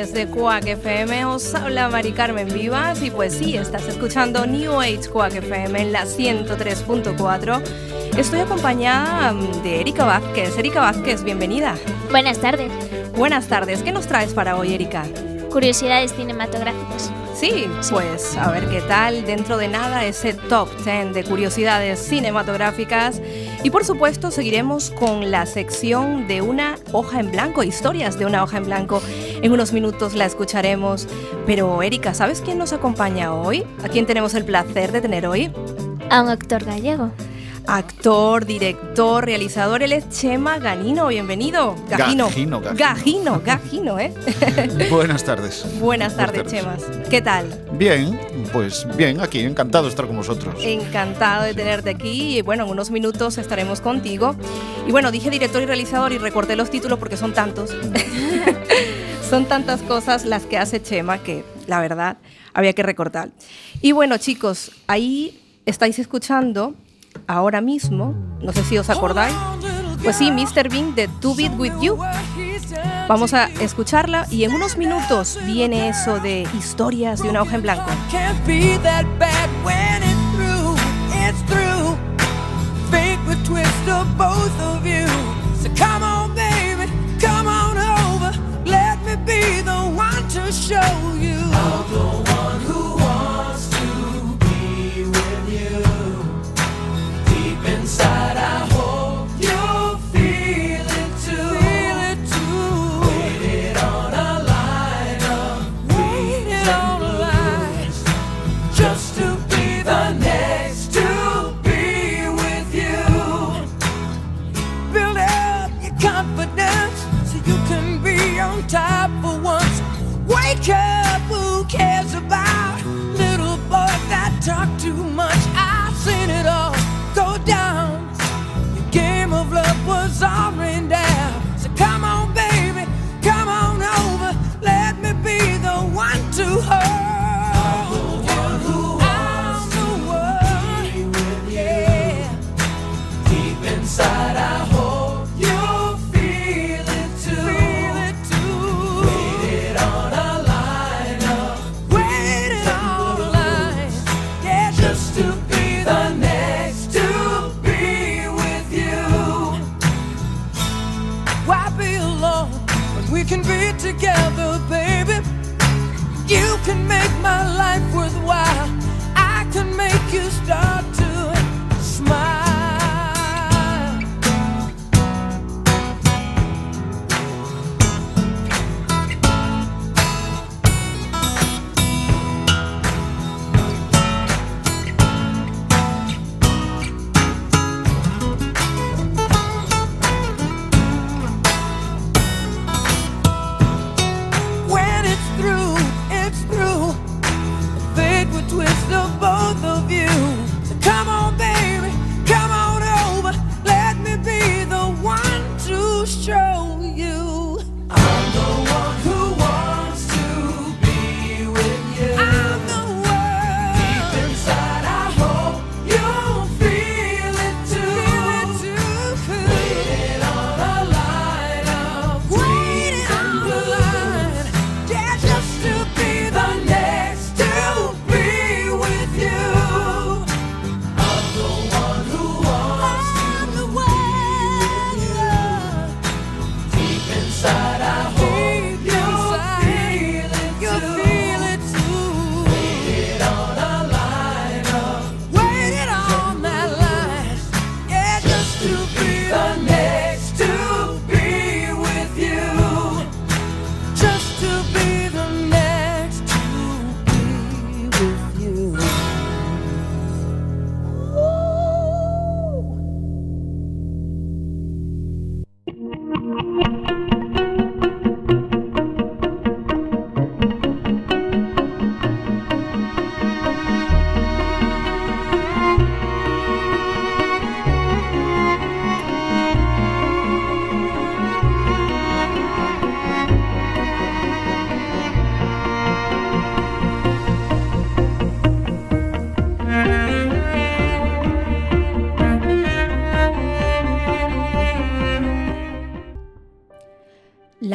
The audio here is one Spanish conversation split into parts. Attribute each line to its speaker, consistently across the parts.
Speaker 1: De Quack FM, os habla Mari Carmen Vivas y pues sí, estás escuchando New Age Quack FM en la 103.4. Estoy acompañada mm, de Erika Vázquez. Erika Vázquez, bienvenida.
Speaker 2: Buenas tardes.
Speaker 1: Buenas tardes, ¿qué nos traes para hoy, Erika?
Speaker 2: Curiosidades cinematográficas.
Speaker 1: Sí, pues a ver qué tal dentro de nada ese top 10 de curiosidades cinematográficas. Y por supuesto seguiremos con la sección de una hoja en blanco, historias de una hoja en blanco. En unos minutos la escucharemos. Pero Erika, ¿sabes quién nos acompaña hoy? ¿A quién tenemos el placer de tener hoy?
Speaker 2: A un actor gallego
Speaker 1: actor, director, realizador. Él es Chema Ganino. Bienvenido.
Speaker 3: Gajino.
Speaker 1: Gajino, Gajino. ¿eh?
Speaker 3: Buenas tardes.
Speaker 1: Buenas tardes, Chemas. ¿Qué tal?
Speaker 3: Bien, pues bien, aquí, encantado de estar con vosotros.
Speaker 1: Encantado de tenerte aquí y bueno, en unos minutos estaremos contigo. Y bueno, dije director y realizador y recorté los títulos porque son tantos. son tantas cosas las que hace Chema que la verdad había que recortar. Y bueno, chicos, ahí estáis escuchando ahora mismo, no sé si os acordáis, pues sí, Mr. Bean de To Beat With You. Vamos a escucharla y en unos minutos viene eso de historias de una hoja en blanco. Show you. you.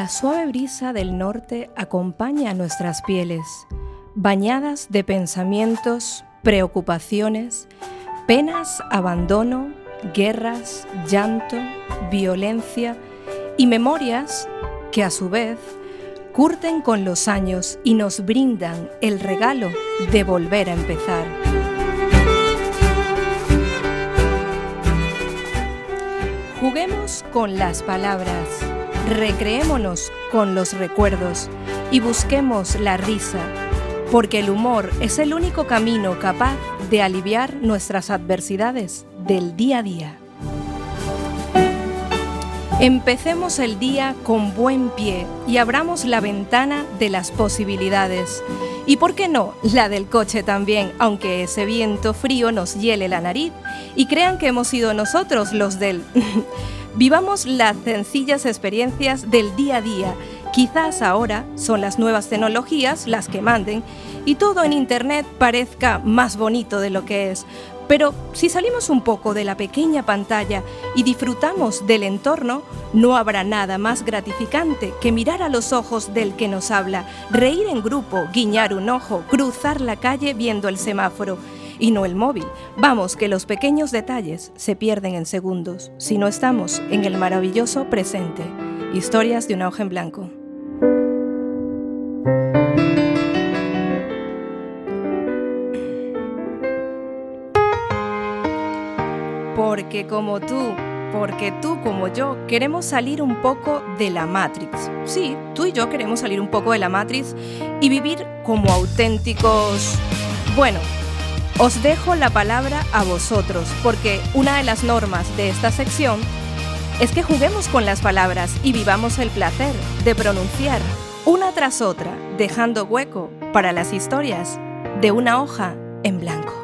Speaker 4: La suave brisa del norte acompaña a nuestras pieles, bañadas de pensamientos, preocupaciones, penas, abandono, guerras, llanto, violencia y memorias que a su vez curten con los años y nos brindan el regalo de volver a empezar. Juguemos con las palabras, recreémonos con los recuerdos y busquemos la risa, porque el humor es el único camino capaz de aliviar nuestras adversidades del día a día. Empecemos el día con buen pie y abramos la ventana de las posibilidades. Y por qué no, la del coche también, aunque ese viento frío nos hiele la nariz y crean que hemos sido nosotros los del... Vivamos las sencillas experiencias del día a día. Quizás ahora son las nuevas tecnologías las que manden y todo en Internet parezca más bonito de lo que es, pero si salimos un poco de la pequeña pantalla y disfrutamos del entorno, no habrá nada más gratificante que mirar a los ojos del que nos habla, reír en grupo, guiñar un ojo, cruzar la calle viendo el semáforo y no el móvil. Vamos, que los pequeños detalles se pierden en segundos si no estamos en el maravilloso presente. Historias de una hoja en blanco. porque como tú, porque tú como yo queremos salir un poco de la Matrix. Sí, tú y yo queremos salir un poco de la Matrix y vivir como auténticos... Bueno, os dejo la palabra a vosotros, porque una de las normas de esta sección es que juguemos con las palabras y vivamos el placer de pronunciar una tras otra, dejando hueco para las historias de una hoja en blanco.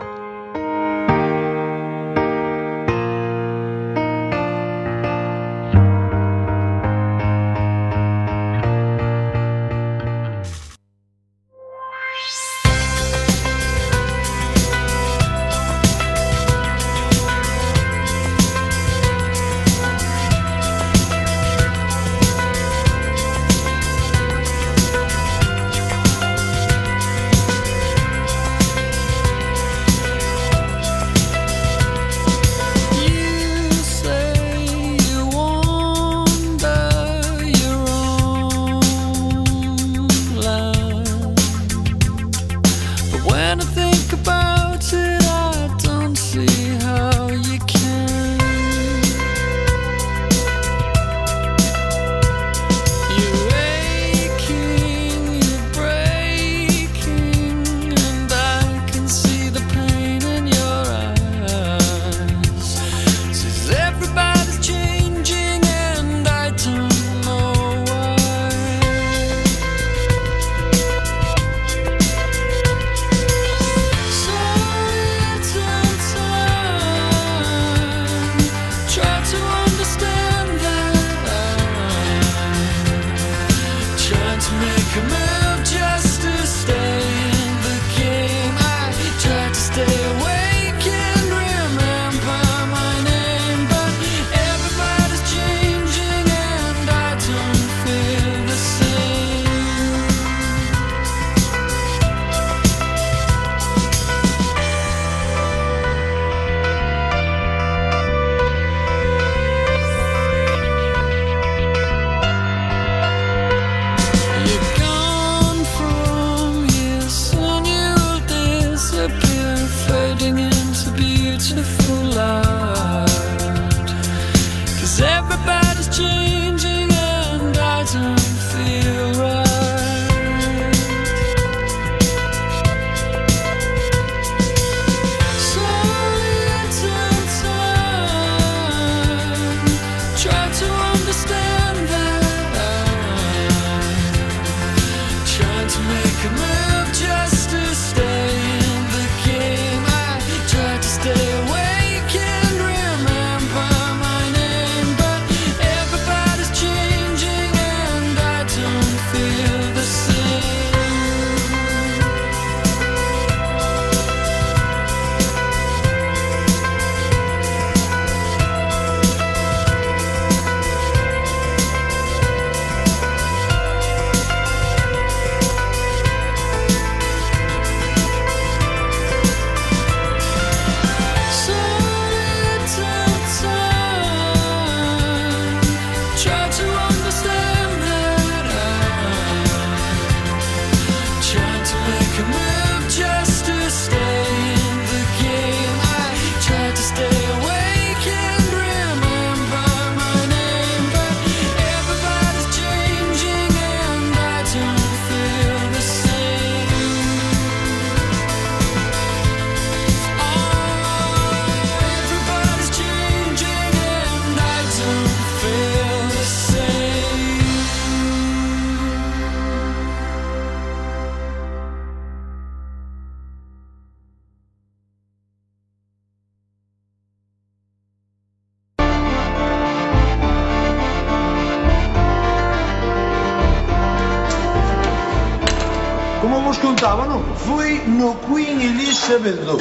Speaker 5: 72.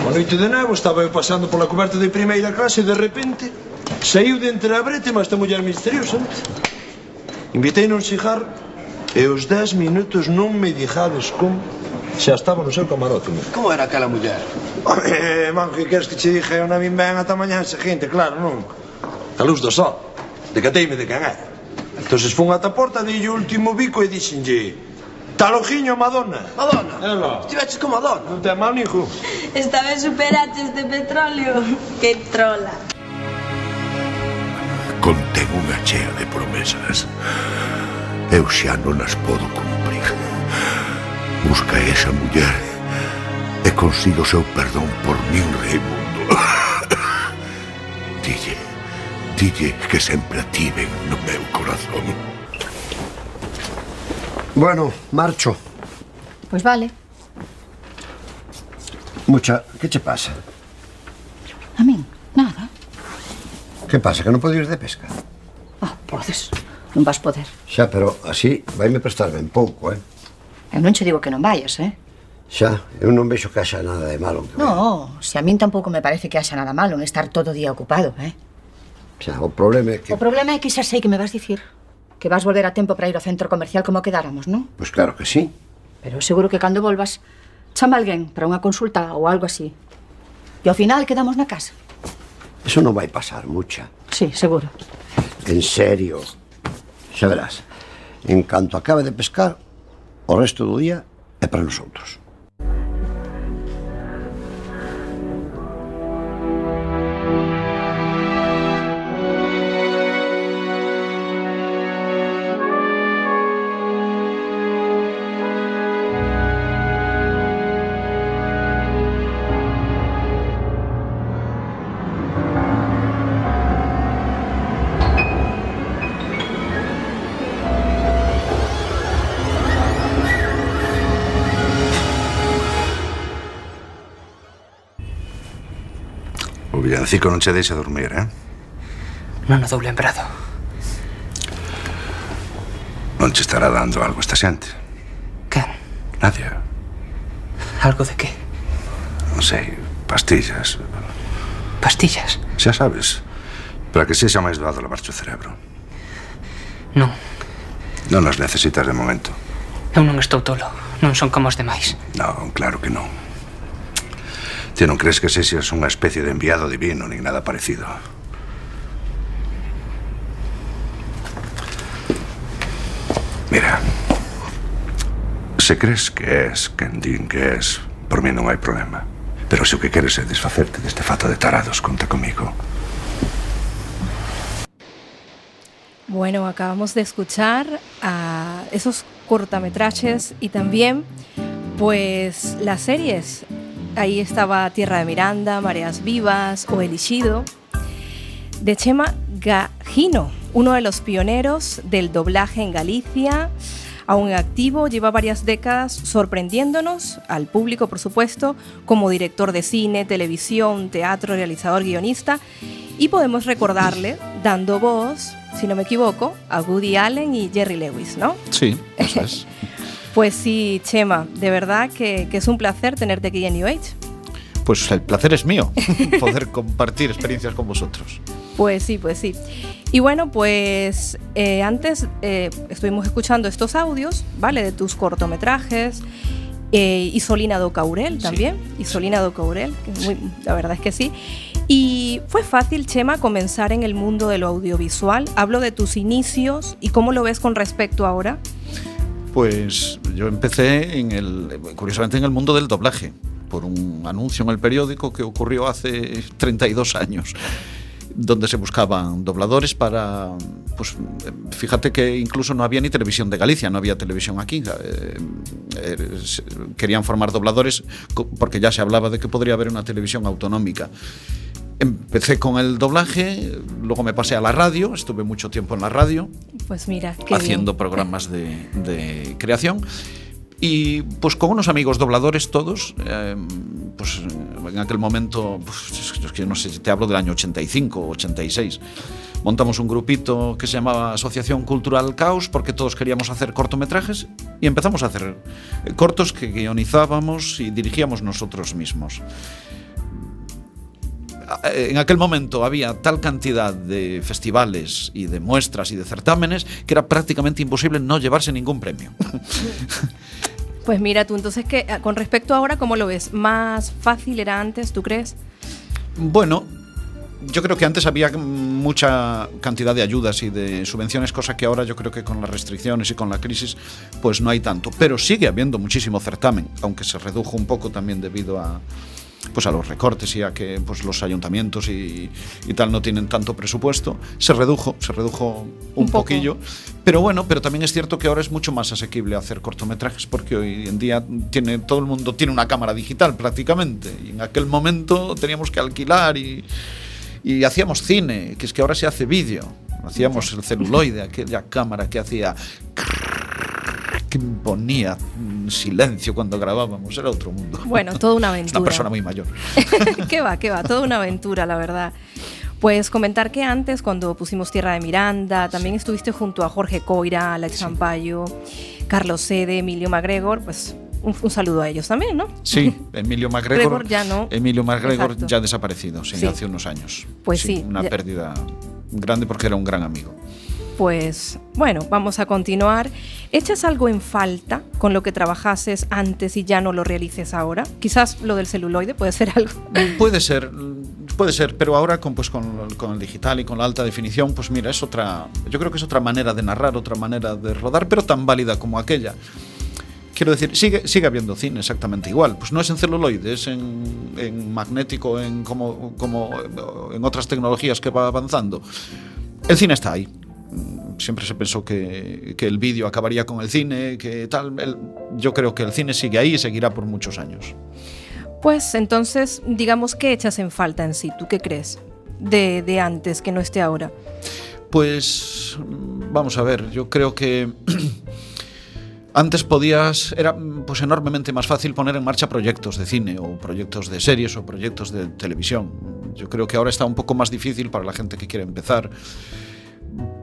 Speaker 5: Unha noite de nevo estaba eu pasando pola coberta de primeira clase e de repente saiu de entre a brete mas esta muller misteriosa Invitei non cigar e os 10 minutos non me dijades como xa estaba no seu camarote. Meu.
Speaker 6: Como era aquela muller?
Speaker 5: Eh, man, que queres que che dixe Eu non vim ben ata mañá seguinte, claro, non? A luz do sol. Decateime de can era. Entón fun ata a porta, dille o último bico e dixenlle Talojiño, Madonna.
Speaker 6: Madonna?
Speaker 5: Ela.
Speaker 6: Estiveches con Madonna?
Speaker 5: Non te mal, hijo.
Speaker 7: Esta vez superaches de petróleo. Que trola.
Speaker 8: Contén unha chea de promesas. Eu xa non as podo cumprir. Busca esa muller e consigo o seu perdón por min, Raimundo. dille, dille que sempre a tiven no meu corazón.
Speaker 9: Bueno, marcho.
Speaker 10: Pois vale.
Speaker 9: Mucha, que che pasa?
Speaker 10: A min, nada.
Speaker 9: Que pasa, que non podes de pesca?
Speaker 10: Ah, oh, podes. Non vas poder.
Speaker 9: Xa, pero así vaime prestar ben pouco, eh?
Speaker 10: Eu non che digo que non vayas, eh?
Speaker 9: Xa, eu non vexo que haxa nada de malo. Que
Speaker 10: no, se a min tampouco me parece que haxa nada malo en estar todo o día ocupado, eh?
Speaker 9: Xa, o problema é que...
Speaker 10: O problema é que xa sei que me vas dicir que vas volver a tempo para ir ao centro comercial como quedáramos, non?
Speaker 9: Pois claro que sí.
Speaker 10: Pero seguro que cando volvas, chama alguén para unha consulta ou algo así. E ao final quedamos na casa.
Speaker 9: Eso non vai pasar, mucha.
Speaker 10: Sí, seguro.
Speaker 9: En serio. Xa verás. En canto acabe de pescar, o resto do día é para nosotros.
Speaker 8: Francisco non che deixa dormir, eh?
Speaker 11: Non o dou lembrado.
Speaker 8: Non che estará dando algo esta xente.
Speaker 11: Quen?
Speaker 8: Nadia.
Speaker 11: Algo de que?
Speaker 8: Non sei, pastillas.
Speaker 11: Pastillas?
Speaker 8: Xa sabes, para que sexa máis doado lavarche o cerebro.
Speaker 11: Non.
Speaker 8: Non as necesitas de momento.
Speaker 11: Eu non estou tolo, non son como os demais.
Speaker 8: Non, claro que non. Ti non crees que sexas unha especie de enviado divino nin nada parecido. Mira, se crees que es quen que es, por mí non hai problema. Pero se o que queres é desfacerte deste fato de tarados, conta comigo.
Speaker 4: Bueno, acabamos de escuchar a esos cortometrajes y también pues las series. Ahí estaba Tierra de Miranda, Mareas Vivas o El Ishido de Chema Gajino, uno de los pioneros del doblaje en Galicia, aún activo, lleva varias décadas sorprendiéndonos al público, por supuesto, como director de cine, televisión, teatro, realizador, guionista, y podemos recordarle dando voz, si no me equivoco, a Woody Allen y Jerry Lewis, ¿no?
Speaker 3: Sí, eso es.
Speaker 4: Pues sí, Chema, de verdad que, que es un placer tenerte aquí en New Age.
Speaker 3: Pues el placer es mío, poder compartir experiencias con vosotros.
Speaker 4: Pues sí, pues sí. Y bueno, pues eh, antes eh, estuvimos escuchando estos audios, ¿vale? De tus cortometrajes. Eh, Isolina do Caurel también. Isolina do Caurel, que muy, la verdad es que sí. Y fue fácil, Chema, comenzar en el mundo de lo audiovisual. Hablo de tus inicios y cómo lo ves con respecto ahora.
Speaker 3: Pues yo empecé en el, curiosamente en el mundo del doblaje, por un anuncio en el periódico que ocurrió hace 32 años donde se buscaban dobladores para pues fíjate que incluso no había ni televisión de Galicia, no había televisión aquí. Eh, eh, querían formar dobladores porque ya se hablaba de que podría haber una televisión autonómica. Empecé con el doblaje, luego me pasé a la radio, estuve mucho tiempo en la radio
Speaker 4: Pues mira, qué
Speaker 3: haciendo
Speaker 4: bien.
Speaker 3: programas de, de creación. Y pues con unos amigos dobladores todos, eh, pues en aquel momento, pues, es que no sé, te hablo del año 85, 86. Montamos un grupito que se llamaba Asociación Cultural Caos porque todos queríamos hacer cortometrajes y empezamos a hacer cortos que guionizábamos y dirigíamos nosotros mismos en aquel momento había tal cantidad de festivales y de muestras y de certámenes que era prácticamente imposible no llevarse ningún premio.
Speaker 4: Pues mira tú, entonces que con respecto a ahora, ¿cómo lo ves? ¿Más fácil era antes, tú crees?
Speaker 3: Bueno, yo creo que antes había mucha cantidad de ayudas y de subvenciones, cosa que ahora yo creo que con las restricciones y con la crisis pues no hay tanto. Pero sigue habiendo muchísimo certamen, aunque se redujo un poco también debido a, pues a los recortes y a que pues los ayuntamientos y, y tal no tienen tanto presupuesto, se redujo, se redujo un, un poquillo. Pero bueno, pero también es cierto que ahora es mucho más asequible hacer cortometrajes porque hoy en día tiene, todo el mundo tiene una cámara digital prácticamente. Y en aquel momento teníamos que alquilar y, y hacíamos cine, que es que ahora se hace vídeo. Hacíamos el celuloide, aquella cámara que hacía que ponía silencio cuando grabábamos, era otro mundo.
Speaker 4: Bueno, toda una aventura.
Speaker 3: Una persona muy mayor.
Speaker 4: ¿Qué va, qué va? Toda una aventura, la verdad. Pues comentar que antes, cuando pusimos Tierra de Miranda, también estuviste junto a Jorge Coira, Alex sí. Carlos Sede, Emilio MacGregor, pues un, un, saludo a ellos también, ¿no?
Speaker 3: Sí, Emilio MacGregor.
Speaker 4: Gregor ya no.
Speaker 3: Emilio MacGregor ya desaparecido, sí, sí, hace unos años.
Speaker 4: Pues sí. sí
Speaker 3: una
Speaker 4: ya.
Speaker 3: pérdida grande porque era un gran amigo
Speaker 4: pues bueno, vamos a continuar. ¿Echas algo en falta con lo que trabajases antes y ya no lo realices ahora? Quizás lo del celuloide puede ser algo.
Speaker 3: Puede ser, puede ser, pero ahora con, pues, con, con, el digital y con la alta definición, pues mira, es otra, yo creo que es otra manera de narrar, otra manera de rodar, pero tan válida como aquella. Quiero decir, sigue, sigue habiendo cine exactamente igual. Pues no es en celuloide, es en, en magnético, en como, como en otras tecnologías que va avanzando. El cine está ahí, siempre se pensó que, que el vídeo acabaría con el cine, que tal. El, yo creo que el cine sigue ahí y seguirá por muchos años.
Speaker 4: Pues entonces, digamos, ¿qué echas en falta en sí? ¿Tú qué crees de, de antes que no esté ahora?
Speaker 3: Pues vamos a ver, yo creo que antes podías, era pues enormemente más fácil poner en marcha proyectos de cine o proyectos de series o proyectos de televisión. Yo creo que ahora está un poco más difícil para la gente que quiere empezar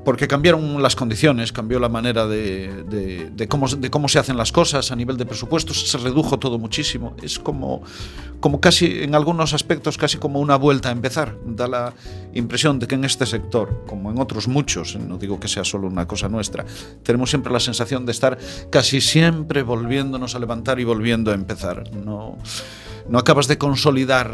Speaker 3: porque cambiaron las condiciones, cambió la manera de, de, de, cómo, de, cómo, se hacen las cosas a nivel de presupuestos, se redujo todo muchísimo. Es como, como casi, en algunos aspectos, casi como una vuelta a empezar. Da la impresión de que en este sector, como en otros muchos, no digo que sea solo una cosa nuestra, tenemos siempre la sensación de estar casi siempre volviéndonos a levantar y volviendo a empezar. No, no acabas de consolidar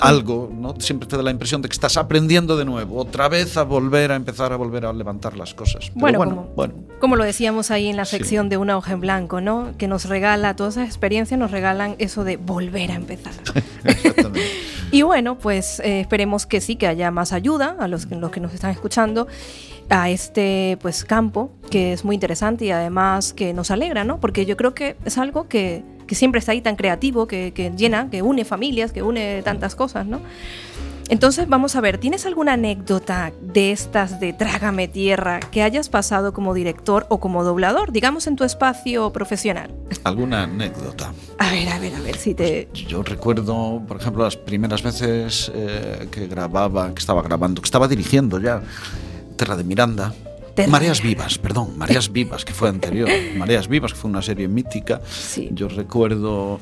Speaker 3: algo, ¿no? Siempre te da la impresión de que estás aprendiendo de nuevo, otra vez a volver a empezar a volver a levantar las cosas. Pero
Speaker 4: bueno,
Speaker 3: bueno,
Speaker 4: como,
Speaker 3: bueno.
Speaker 4: como, lo decíamos ahí en la sección sí. de una hoja en blanco, ¿no? Que nos regala, todas esas experiencias nos regalan eso de volver a empezar.
Speaker 3: Exactamente.
Speaker 4: y bueno, pues eh, esperemos que sí, que haya más ayuda a los, los que nos están escuchando a este pues campo que es muy interesante y además que nos alegra, ¿no? Porque yo creo que es algo que que siempre está ahí tan creativo, que, que, llena, que une familias, que une tantas cosas, ¿no? Entonces, vamos a ver, ¿tienes alguna anécdota de estas de Trágame Tierra que hayas pasado como director o como doblador, digamos en tu espacio profesional?
Speaker 3: ¿Alguna anécdota?
Speaker 4: A ver, a ver, a ver si te...
Speaker 3: Yo recuerdo, por ejemplo, las primeras veces eh, que grababa, que estaba grabando, que estaba dirigiendo ya Terra de Miranda,
Speaker 4: Terra.
Speaker 3: Mareas Vivas, perdón, Mareas Vivas, que fue anterior. Mareas Vivas, que fue una serie mítica.
Speaker 4: Sí.
Speaker 3: Yo recuerdo,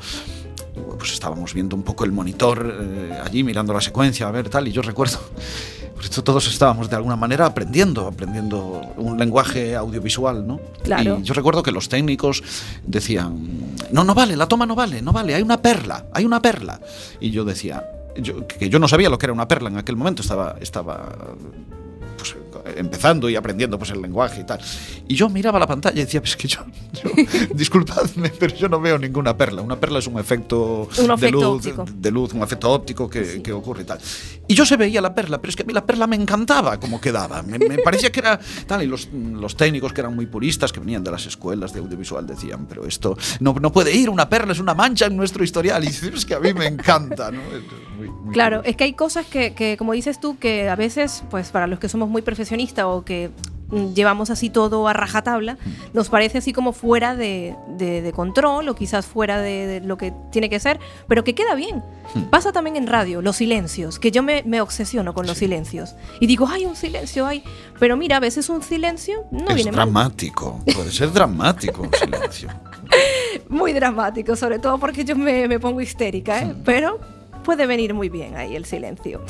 Speaker 3: pues estábamos viendo un poco el monitor eh, allí, mirando la secuencia, a ver tal, y yo recuerdo, pues esto todos estábamos de alguna manera aprendiendo, aprendiendo un lenguaje audiovisual, ¿no?
Speaker 4: Claro.
Speaker 3: Y yo recuerdo que los técnicos decían, no, no vale, la toma no vale, no vale, hay una perla, hay una perla. Y yo decía, yo, que yo no sabía lo que era una perla en aquel momento, estaba, estaba empezando y aprendiendo pues, el lenguaje y tal. Y yo miraba la pantalla y decía, pues que yo, yo disculpadme, pero yo no veo ninguna perla. Una perla es un efecto,
Speaker 4: un
Speaker 3: de,
Speaker 4: efecto
Speaker 3: luz,
Speaker 4: óptico.
Speaker 3: de luz, un efecto óptico que,
Speaker 4: Sí.
Speaker 3: que, ocurre y tal. Y yo se veía la perla, pero es que a mí la perla me encantaba como quedaba. Me, me parecía que era tal. Y los, los, técnicos que eran muy puristas, que venían de las escuelas de audiovisual, decían, pero esto no, no puede ir, una perla es una mancha en nuestro historial. Y es que a mí me encanta, ¿no?
Speaker 4: Muy, muy claro, curioso. es que hay cosas que, que, como dices tú, que a veces, pues para los que somos muy profesionistas o que llevamos así todo a rajatabla, nos parece así como fuera de, de- de control o quizás fuera de, de lo que tiene que ser, pero que queda bien. Pasa también en radio, los silencios, que yo me, me obsesiono con los silencios. Y digo, hay un silencio, hay. Pero mira, a veces un silencio no
Speaker 3: es
Speaker 4: viene mal.
Speaker 3: dramático, puede ser dramático un silencio.
Speaker 4: Muy dramático, sobre todo porque yo me, me pongo histérica, ¿eh? pero puede venir muy bien ahí el silencio.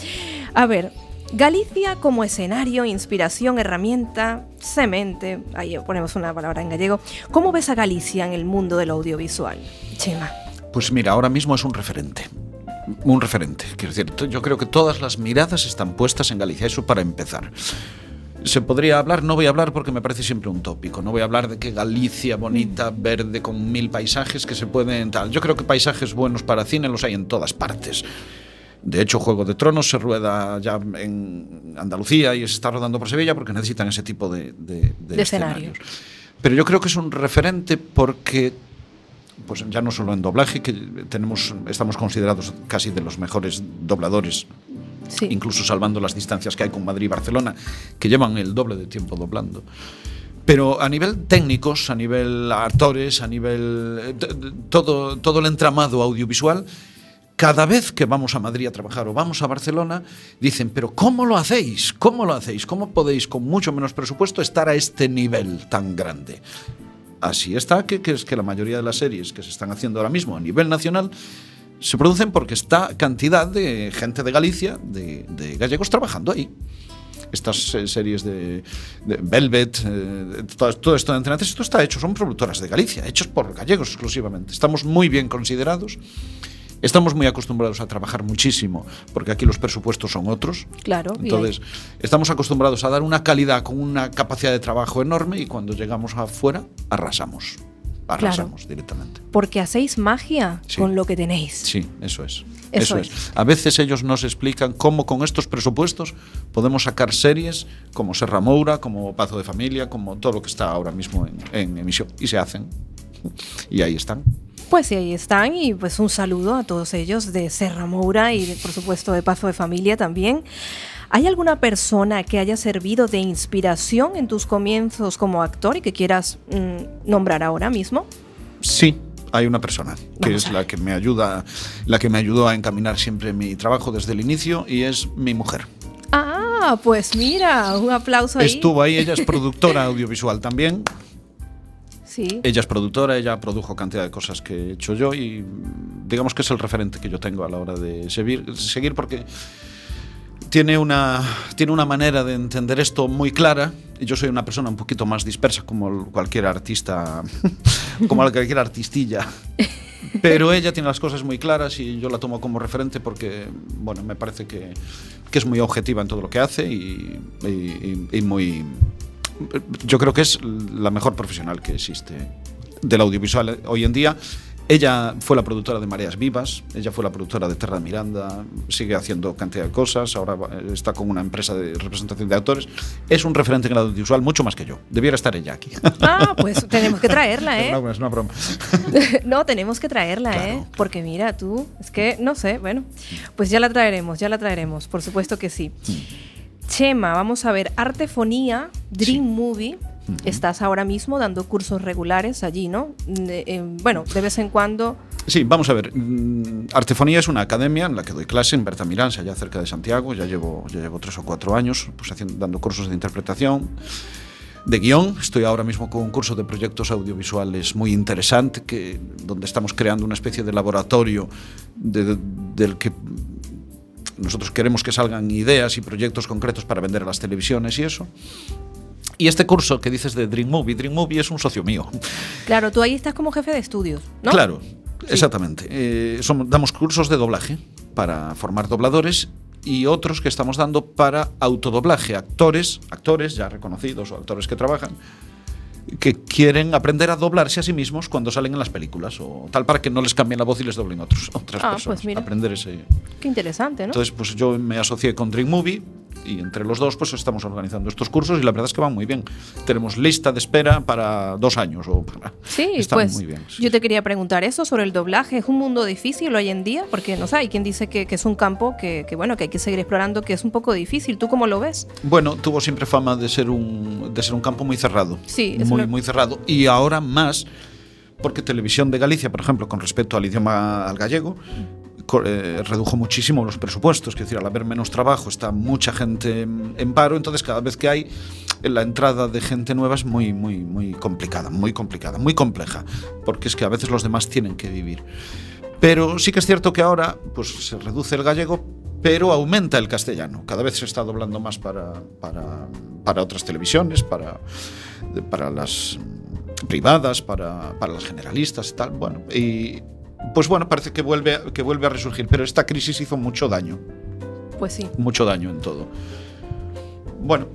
Speaker 4: A ver, Galicia como escenario, inspiración, herramienta, semente, ahí ponemos una palabra en gallego. ¿Cómo ves a Galicia en el mundo del audiovisual? Chema.
Speaker 3: Pues mira, ahora mismo es un referente. Un referente. Quiero decir, yo creo que todas las miradas están puestas en Galicia. Eso para empezar. Se podría hablar, no voy a hablar porque me parece siempre un tópico. No voy a hablar de que Galicia bonita, verde, con mil paisajes que se pueden tal. Yo creo que paisajes buenos para cine los hay en todas partes. De hecho, Juego de Tronos se rueda ya en Andalucía y se está rodando por Sevilla porque necesitan ese tipo de, de- de
Speaker 4: De escenarios.
Speaker 3: Pero yo creo que es un referente porque pues ya no solo en doblaje, que tenemos, estamos considerados casi de los mejores dobladores,
Speaker 4: Sí.
Speaker 3: incluso salvando las distancias que hay con Madrid y Barcelona, que llevan el doble de tiempo doblando. Pero a nivel técnicos, a nivel actores, a nivel eh, todo el entramado audiovisual, cada vez que vamos a Madrid a trabajar o vamos a Barcelona, dicen, pero ¿cómo lo hacéis? ¿Cómo lo hacéis? ¿Cómo podéis con mucho menos presupuesto estar a este nivel tan grande? Así está, que, es que la mayoría de las series que se están haciendo ahora mismo a nivel nacional se producen porque está cantidad de gente de Galicia, de, gallegos trabajando ahí. Estas eh, series de, Velvet, eh, todo, todo esto de 3, esto está hecho, son productoras de Galicia, hechos por gallegos exclusivamente. Estamos muy bien considerados. Estamos muy acostumbrados a trabajar muchísimo, porque aquí los presupuestos son otros.
Speaker 4: Claro.
Speaker 3: Entonces, estamos acostumbrados a dar una calidad con una capacidad de trabajo enorme y cuando llegamos afuera, arrasamos. Arrasamos directamente.
Speaker 4: Porque hacéis magia
Speaker 3: Sí.
Speaker 4: con lo que tenéis.
Speaker 3: Sí, eso es.
Speaker 4: Eso
Speaker 3: Eso,
Speaker 4: es.
Speaker 3: es. A veces ellos nos explican cómo con estos presupuestos podemos sacar series como Serra Moura, como Pazo de Familia, como todo lo que está ahora mismo en, en emisión. Y se hacen. Y ahí están.
Speaker 4: Pues sí, ahí están y pues un saludo a todos ellos de Serra Moura y de- por supuesto de Pazo de Familia también. ¿Hay alguna persona que haya servido de inspiración en tus comienzos como actor y que quieras mm, nombrar ahora mismo?
Speaker 3: Sí, hay una persona que
Speaker 4: Vamos
Speaker 3: es la que me ayuda, la que me ayudó a encaminar siempre mi trabajo desde el inicio y es mi mujer.
Speaker 4: Ah, pues mira, un aplauso ahí.
Speaker 3: Estuvo ahí, ella es productora audiovisual también.
Speaker 4: Sí.
Speaker 3: Ella es productora, ella produjo cantidad de cosas que he hecho yo y mm, digamos que es el referente que yo tengo a la hora de seguir, seguir porque tiene una, tiene una manera de entender esto muy clara y yo soy una persona un poquito más dispersa como cualquier artista, como cualquier artistilla. Pero ella tiene las cosas muy claras y yo la tomo como referente porque, bueno, me parece que, que es muy objetiva en todo lo que hace y, y- y- y muy... Yo creo que es la mejor profesional que existe del audiovisual hoy en día. Ella fue la productora de Mareas Vivas, ella fue la productora de Terra de Miranda, sigue haciendo cantidad de cosas, ahora está con una empresa de representación de actores. Es un referente en el audiovisual mucho más que yo. Debiera estar ella aquí.
Speaker 4: Ah, pues tenemos que traerla, ¿eh?
Speaker 3: Es una, es una broma.
Speaker 4: no, tenemos que traerla, ¿eh? Porque mira, tú, es que no sé, bueno, pues ya la traeremos, ya la traeremos, por supuesto que sí. Chema, vamos a ver, Artefonía, Dream Movie. Estás ahora mismo dando cursos regulares allí, ¿no? De- eh, bueno, de vez en cuando.
Speaker 3: Sí, vamos a ver. mm, Artefonía es una academia en la que doy clase en Berta Mirans, allá cerca de Santiago. Ya llevo, ya llevo tres o cuatro años pues, haciendo, dando cursos de interpretación, de guion. Estoy ahora mismo con un curso de proyectos audiovisuales muy interesante, que, donde estamos creando una especie de laboratorio de- del que nosotros queremos que salgan ideas y proyectos concretos para vender a las televisiones y eso. Y este curso que dices de Dream Movie, Dream Movie es un socio mío.
Speaker 4: Claro, tú ahí estás como jefe de estudios, ¿no?
Speaker 3: Claro, exactamente. Eh, somos- damos cursos de doblaje para formar dobladores y otros que estamos dando para autodoblaje, actores, actores ya reconocidos o actores que trabajan que quieren aprender a doblarse a sí mismos cuando salen en las películas o tal para que no les cambien la voz y les doblen otros, otras
Speaker 4: Ah,
Speaker 3: personas.
Speaker 4: pues mira.
Speaker 3: Aprender ese,
Speaker 4: Qué interesante, ¿no?
Speaker 3: entonces, pues yo me asocié con Dream Movie y entre los dos pues estamos organizando estos cursos y la verdad es que van muy bien. Tenemos lista de espera para dos años o para...
Speaker 4: Sí,
Speaker 3: Están
Speaker 4: pues
Speaker 3: muy bien. sí.
Speaker 4: yo te quería preguntar eso sobre el doblaje. ¿Es un mundo difícil hoy en día? Porque no sé, hay quien dice que, que es un campo que, que, bueno, que hay que seguir explorando, que es un poco difícil. ¿Tú cómo lo ves?
Speaker 3: Bueno, tuvo siempre fama de ser un, de ser un campo muy cerrado.
Speaker 4: Sí, eso
Speaker 3: muy, muy cerrado. Y ahora más, porque Televisión de Galicia, por ejemplo, con respecto al idioma al gallego, eh, redujo muchísimo los presupuestos. Es decir, al haber menos trabajo, está mucha gente en, en paro. Entonces, cada vez que hay eh, la entrada de gente nueva es muy, muy, muy complicada, muy complicada, muy compleja. Porque es que a veces los demás tienen que vivir. Pero sí que es cierto que ahora pues, se reduce el gallego, pero aumenta el castellano. Cada vez se está doblando más para, para, para otras televisiones, para, para las privadas, para, para las generalistas y tal. Bueno, y pues bueno, parece que vuelve, que vuelve a resurgir, pero esta crisis hizo mucho daño,
Speaker 4: Pues sí.
Speaker 3: mucho daño en todo. Bueno,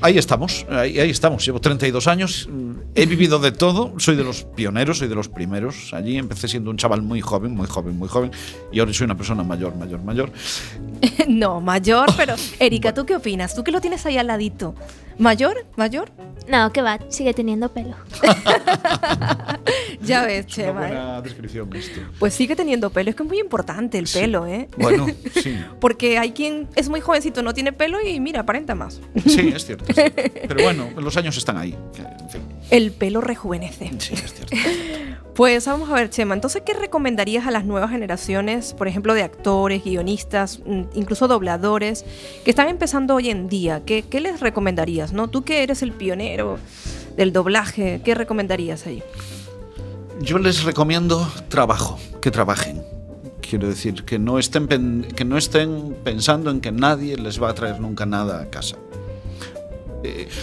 Speaker 3: ahí estamos, ahí, ahí estamos. Llevo 32 años, mm, he vivido de todo, soy de los pioneros, soy de los primeros. Allí empecé siendo un chaval muy joven, muy joven, muy joven, y ahora soy una persona mayor, mayor, mayor.
Speaker 4: no, mayor, pero Erika, ¿tú qué opinas? Tú que lo tienes ahí al ladito. ¿Mayor? ¿Mayor?
Speaker 2: No, que va, sigue teniendo pelo.
Speaker 4: Ya ves,
Speaker 3: Una
Speaker 4: Chema. ¿eh?
Speaker 3: buena descripción esto.
Speaker 4: Pues sigue teniendo pelo, es que es muy importante el pelo, ¿eh?
Speaker 3: Bueno, sí.
Speaker 4: Porque hay quien es muy jovencito, no tiene pelo y mira, aparenta más.
Speaker 3: Sí, es cierto. es. Pero bueno, los años están ahí. En fin,
Speaker 4: El pelo rejuvenece.
Speaker 3: sí, es cierto.
Speaker 4: Pues vamos a ver, Chema, entonces, ¿qué recomendarías a las nuevas generaciones, por ejemplo, de actores, guionistas, mm, incluso dobladores, que están empezando hoy en día? ¿Qué, qué les recomendarías, no? Tú que eres el pionero del doblaje, ¿qué recomendarías ahí?
Speaker 3: Yo les recomiendo trabajo, que trabajen. Quiero decir, que no estén, que no estén pensando en que nadie les va a traer nunca nada a casa.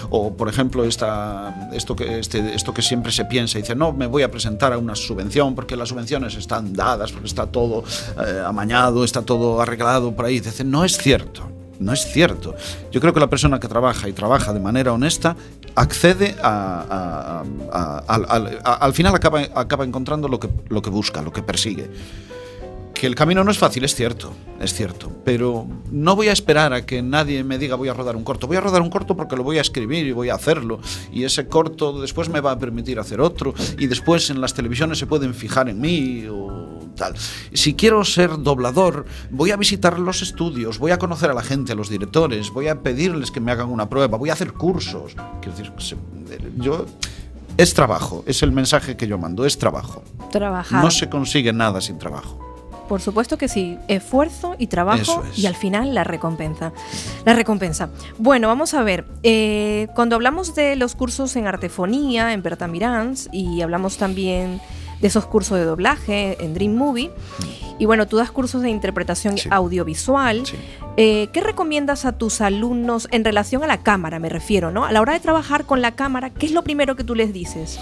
Speaker 3: O, por ejemplo, esta, esto, que, este, esto que siempre se piensa, dice, no, me voy a presentar a una subvención porque las subvenciones están dadas, porque está todo eh, amañado, está todo arreglado por ahí. Dice, no es cierto, no es cierto. Yo creo que la persona que trabaja y trabaja de manera honesta accede al- al- al final acaba, acaba encontrando lo que, lo que busca, lo que persigue. Que el camino no es fácil, es cierto, es cierto, pero no voy a esperar a que nadie me diga voy a rodar un corto. Voy a rodar un corto porque lo voy a escribir y voy a hacerlo. Y ese corto después me va a permitir hacer otro. Y después en las televisiones se pueden fijar en mí o tal. Si quiero ser doblador, voy a visitar los estudios, voy a conocer a la gente, a los directores, voy a pedirles que me hagan una prueba, voy a hacer cursos. Quiero decir, se- yo... Es trabajo, es el mensaje que yo mando, es trabajo.
Speaker 4: Trabajar.
Speaker 3: No se consigue nada sin trabajo.
Speaker 4: Por supuesto que sí, esfuerzo y trabajo
Speaker 3: es.
Speaker 4: y al final la recompensa. La recompensa. Bueno, vamos a ver. eh, cuando hablamos de los cursos en artefonía, en Bertamirans, y hablamos también de esos cursos de doblaje en Dream Movie, y bueno, tú das cursos de interpretación
Speaker 3: Sí.
Speaker 4: audiovisual.
Speaker 3: Sí.
Speaker 4: eh, ¿Qué recomiendas a tus alumnos en relación a la cámara, me refiero, ¿no? A la hora de trabajar con la cámara, ¿qué es lo primero que tú les dices?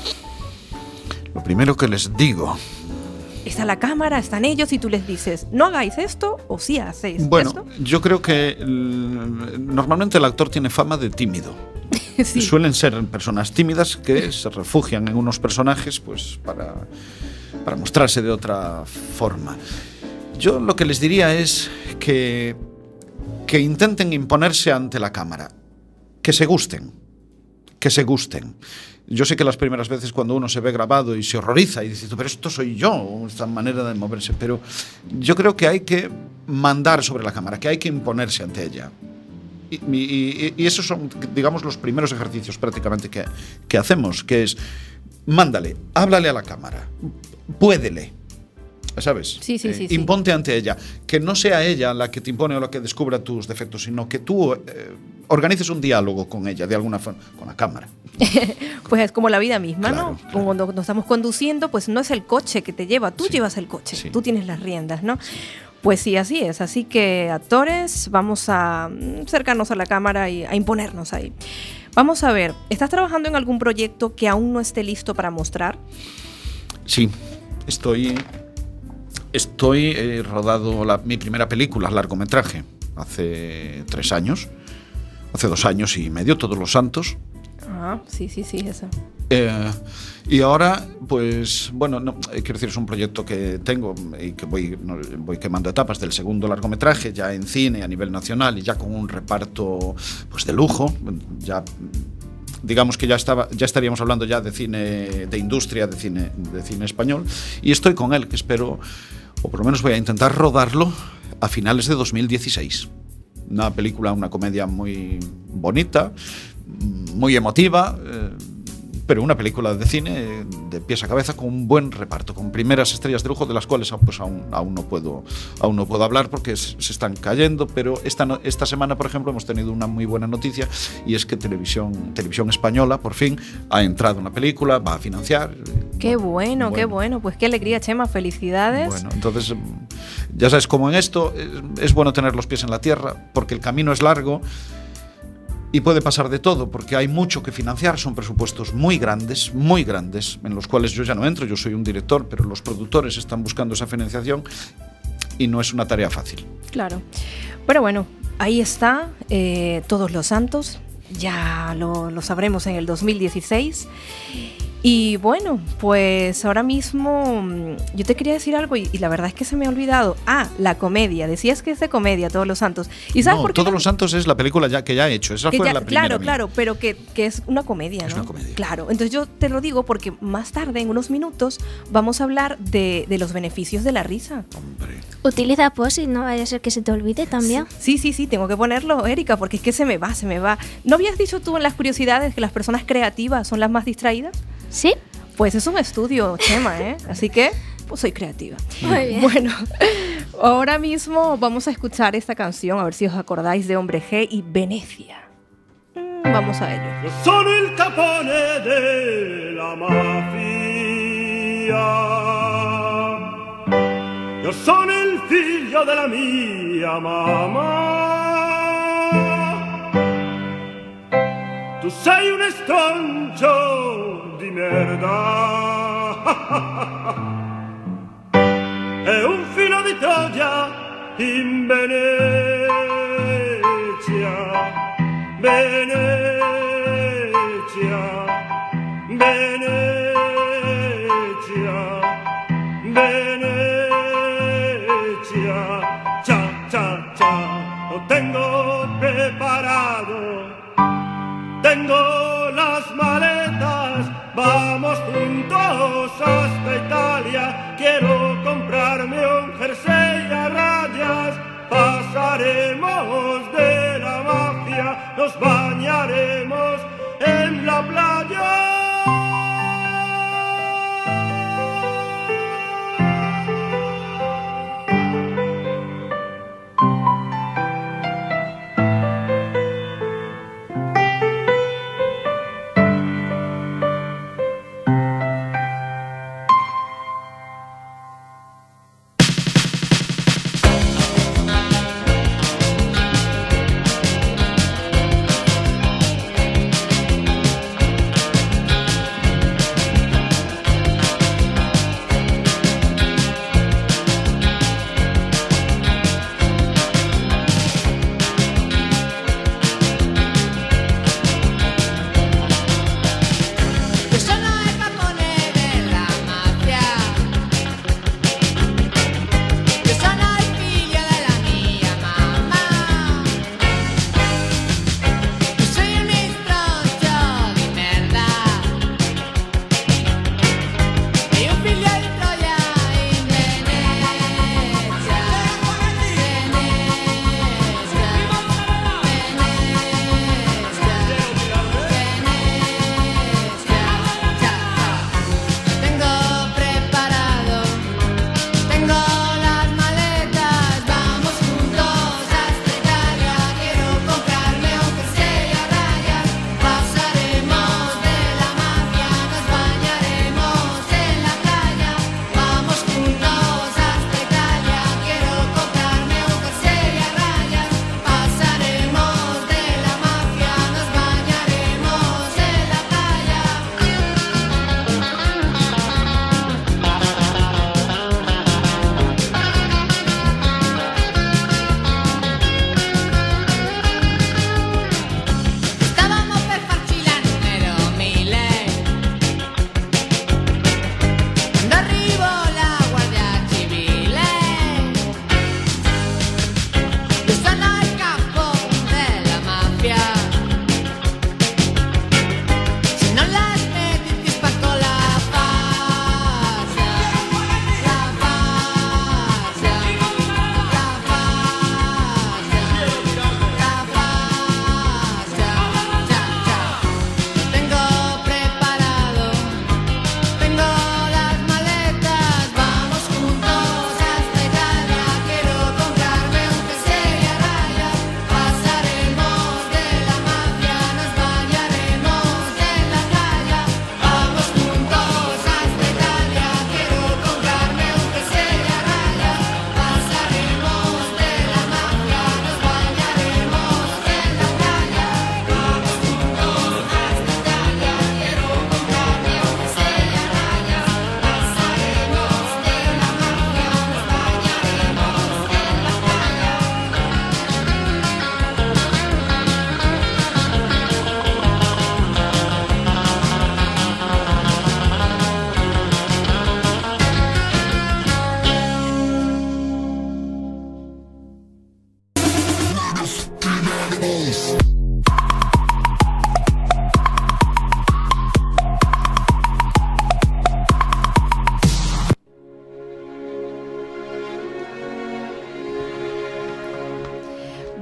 Speaker 3: Lo primero que les digo,
Speaker 4: Está la cámara, están ellos y tú les dices, no hagáis esto o sí hacéis
Speaker 3: bueno,
Speaker 4: esto.
Speaker 3: yo creo que mm, normalmente el actor tiene fama de tímido.
Speaker 4: Sí.
Speaker 3: Suelen ser personas tímidas que se refugian en unos personajes pues para, para mostrarse de otra forma. Yo lo que les diría es que, que intenten imponerse ante la cámara, que se gusten, que se gusten. Yo sé que las primeras veces cuando uno se ve grabado y se horroriza y dice, pero esto soy yo, esta manera de moverse, pero yo creo que hay que mandar sobre la cámara, que hay que imponerse ante ella. Y, y- y esos son, digamos, los primeros ejercicios prácticamente que, que hacemos, que es, mándale, háblale a la cámara, puédele. ¿Sabes?
Speaker 4: Sí, sí,
Speaker 3: Eh,
Speaker 4: sí, sí.
Speaker 3: Imponte ante ella. Que no sea ella la que te impone o la que descubra tus defectos, sino que tú eh, organices un diálogo con ella, de alguna forma, con la cámara.
Speaker 4: Pues es como la vida misma,
Speaker 3: Claro,
Speaker 4: ¿no?
Speaker 3: claro.
Speaker 4: Cuando nos estamos conduciendo, pues no es el coche que te lleva, tú
Speaker 3: Sí,
Speaker 4: llevas el coche,
Speaker 3: sí.
Speaker 4: tú tienes las riendas, ¿no? Pues sí, así es. Así que actores, vamos a mm, acercarnos a la cámara y a imponernos ahí. Vamos a ver, ¿estás trabajando en algún proyecto que aún no esté listo para mostrar?
Speaker 3: Sí, estoy. Estoy eh, rodado la- mi primera película, largometraje, hace tres años, hace dos años y medio, Todos los Santos.
Speaker 4: Ah, sí, sí, sí, esa.
Speaker 3: Eh, y ahora, pues, bueno, no, eh, quiero decir, es un proyecto que tengo y que voy, no, voy quemando etapas del segundo largometraje, ya en cine a nivel nacional y ya con un reparto pues, de lujo. Ya, digamos que ya, estaba, ya estaríamos hablando ya de cine, de industria, de cine, de cine español. Y estoy con él, que espero, o por lo menos voy a intentar rodarlo a finales de 2016. Una película, una comedia muy bonita, muy emotiva, eh, pero una película de cine de pies a cabeza con un buen reparto, con primeras estrellas de lujo de las cuales pues, aún, aún, no, puedo, aún no puedo hablar porque se están cayendo, pero esta, esta semana, por ejemplo, hemos tenido una muy buena noticia y es que Televisión, televisión Española, por fin, ha entrado una película, va a financiar.
Speaker 4: Qué bueno, qué
Speaker 3: Bueno.
Speaker 4: Pues qué alegría, Chema. Felicidades.
Speaker 3: Bueno, entonces, mm, ya sabes, como en esto, es, es bueno tener los pies en la tierra porque el camino es largo y puede pasar de todo, porque hay mucho que financiar, son presupuestos muy grandes, muy grandes, en los cuales yo ya no entro, yo soy un director, pero los productores están buscando esa financiación y no es una tarea fácil.
Speaker 4: Claro. Pero bueno, ahí está, eh, Todos los Santos. Ya lo, lo sabremos en el 2016. Y bueno, pues ahora mismo mm, yo te quería decir algo y, y la verdad es que se me ha olvidado. Ah, la comedia. Decías que es de comedia, Todos los Santos. ¿Y sabes
Speaker 3: no,
Speaker 4: por qué?
Speaker 3: Todos los Santos es la película ya que ya he hecho, esa
Speaker 4: Que
Speaker 3: fue
Speaker 4: ya-
Speaker 3: la primera.
Speaker 4: claro,
Speaker 3: mía.
Speaker 4: claro, pero que, que es una comedia, ¿no?
Speaker 3: Es una comedia.
Speaker 4: Claro, entonces yo te lo digo porque más tarde, en unos minutos, vamos a hablar de, de los beneficios de la risa.
Speaker 2: Utiliza post y no vaya a ser que se te olvide también.
Speaker 4: Sí, sí, sí, tengo que ponerlo, Erika, porque es que se me va, se me va. ¿No habías dicho tú en las curiosidades que las personas creativas son las más distraídas?
Speaker 2: Sí.
Speaker 4: Pues es un estudio, Chema, ¿eh? Así que, pues soy creativa.
Speaker 2: Muy bien.
Speaker 4: Bueno, ahora mismo vamos a escuchar esta canción, a ver si os acordáis de Hombre G y Venecia. Mm, vamos a ello.
Speaker 6: Io sono il capone della mafia. Io sono il figlio della mia mamma. Tu sei un estroncio di merda. E un filo di Troia in Venezia. Venezia, Venezia, Venezia, cha, cha, cha, lo tengo preparado, tengo vamos juntos hasta Italia, quiero comprarme un jersey a rayas, pasaremos de la mafia, nos bañaremos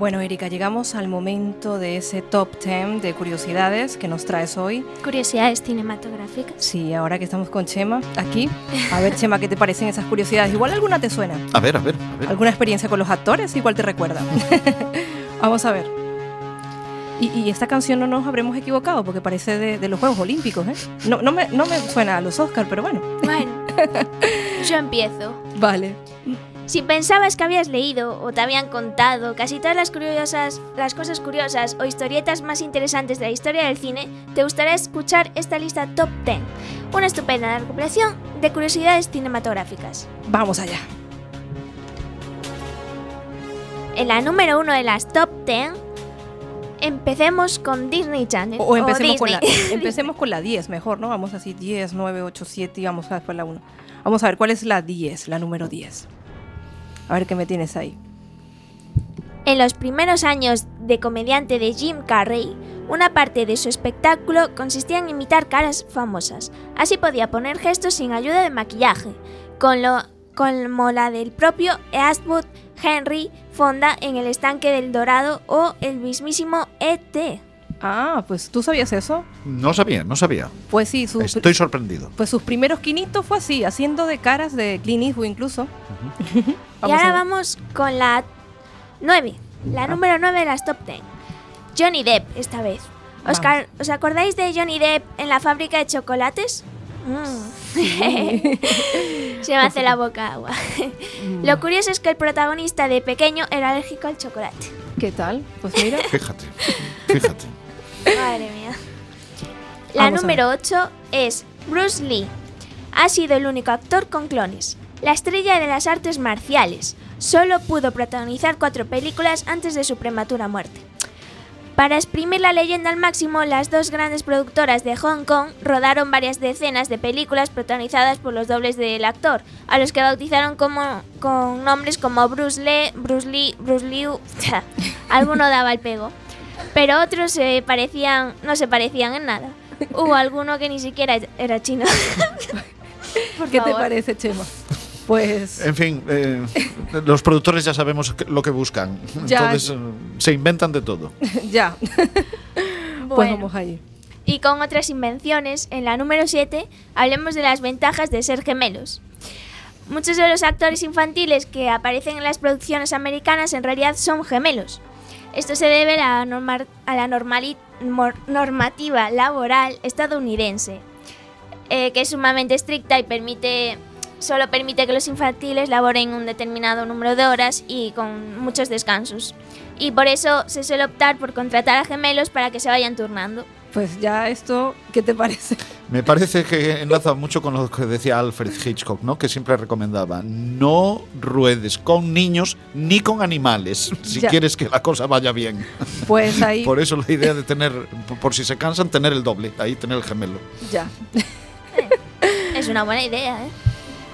Speaker 4: Bueno, Erika, llegamos al momento de ese top 10 de curiosidades que nos traes hoy.
Speaker 2: Curiosidades cinematográficas.
Speaker 4: Sí, ahora que estamos con Chema aquí. A ver, Chema, ¿qué te parecen esas curiosidades? Igual alguna te suena.
Speaker 3: A ver, a ver, a ver.
Speaker 4: ¿Alguna experiencia con los actores? Igual te recuerda. Vamos a ver. Y, y esta canción no nos habremos equivocado porque parece de, de los Juegos Olímpicos, ¿eh? No, no, me, no me suena a los Oscars, pero bueno.
Speaker 2: Bueno, yo empiezo.
Speaker 4: Vale.
Speaker 2: Si pensabas que habías leído o te habían contado casi todas las curiosas, las cosas curiosas o historietas más interesantes de la historia del cine, te gustaría escuchar esta lista Top 10, una estupenda recopilación de curiosidades cinematográficas.
Speaker 4: Vamos allá.
Speaker 2: En la número uno de las Top 10, empecemos con Disney Channel.
Speaker 4: O, o empecemos, con la, empecemos con la 10, mejor, ¿no? Vamos así, 10, 9, 8, 7 y vamos a después la 1. Vamos a ver, ¿cuál es la 10, la número 10? A ver qué me tienes ahí.
Speaker 2: En los primeros años de comediante de Jim Carrey, una parte de su espectáculo consistía en imitar caras famosas. Así podía poner gestos sin ayuda de maquillaje, con lo, como la del propio Eastwood Henry Fonda en el estanque del Dorado o el mismísimo E.T.
Speaker 4: Ah, pues tú sabías eso.
Speaker 3: No sabía, no sabía.
Speaker 4: Pues sí, sus,
Speaker 3: Estoy sorprendido.
Speaker 4: pues sus primeros quinitos fue así, haciendo de caras de Clint Eastwood incluso.
Speaker 2: Y
Speaker 4: Vamos
Speaker 2: ahora vamos con la 9, la número 9 de las top 10. Johnny Depp esta vez. ¿Os, car- ¿Os acordáis de Johnny Depp en la fábrica de chocolates? Mm. Se me hace la boca agua. Lo curioso es que el protagonista de pequeño era alérgico al chocolate.
Speaker 4: ¿Qué tal? Pues mira.
Speaker 3: Fíjate, fíjate.
Speaker 2: Madre mía. La
Speaker 4: Vamos
Speaker 2: número 8 es Bruce Lee. Ha sido el único actor con clones. La estrella de las artes marciales. Solo pudo protagonizar cuatro películas antes de su prematura muerte. Para exprimir la leyenda al máximo, las dos grandes productoras de Hong Kong rodaron varias decenas de películas protagonizadas por los dobles del actor, a los que bautizaron como, con nombres como Bruce Lee, Bruce Lee, Bruce Liu. Alguno daba el pego, pero otros se parecían, no se parecían en nada. Hubo alguno que ni siquiera era chino. Por
Speaker 4: ¿Qué te
Speaker 2: favor.
Speaker 4: parece, Chema? Pues
Speaker 3: En fin, eh, los productores ya sabemos lo que buscan.
Speaker 4: Ya.
Speaker 3: Entonces eh, se inventan de todo.
Speaker 4: ya. Pues
Speaker 2: Bueno.
Speaker 4: vamos ahí.
Speaker 2: Y con otras invenciones, en la número 7 hablemos de las ventajas de ser gemelos. Muchos de los actores infantiles que aparecen en las producciones americanas en realidad son gemelos. Esto se debe a la, norma- a la normativa laboral estadounidense, eh, que es sumamente estricta y permite solo permite que los infantiles laboren un determinado número de horas y con muchos descansos. Y por eso se suele optar por contratar a gemelos para que se vayan turnando.
Speaker 4: Pues ya esto, ¿qué te parece?
Speaker 3: Me parece que enlaza mucho con lo que decía Alfred Hitchcock, ¿no? Que siempre recomendaba, no ruedes con niños ni con animales si
Speaker 4: Ya.
Speaker 3: quieres que la cosa vaya bien.
Speaker 4: Pues ahí,
Speaker 3: Por eso la idea de tener, por si se cansan, tener el doble, ahí tener el gemelo.
Speaker 4: ya.
Speaker 2: Es una buena idea, ¿eh?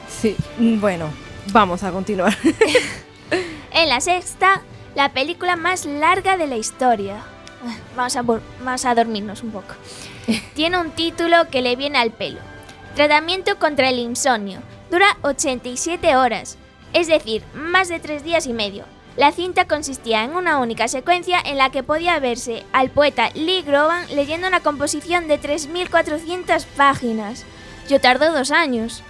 Speaker 4: Sí, mm, bueno, vamos a continuar.
Speaker 2: En la sexta, la película más larga de la historia. Vamos a, vamos a dormirnos un poco. Tiene un título que le viene al pelo. Tratamiento contra el insomnio. Dura 87 horas, es decir, más de tres días y medio. La cinta consistía en una única secuencia en la que podía verse al poeta Lee Groban leyendo una composición de 3.400 páginas. Yo tardó dos años.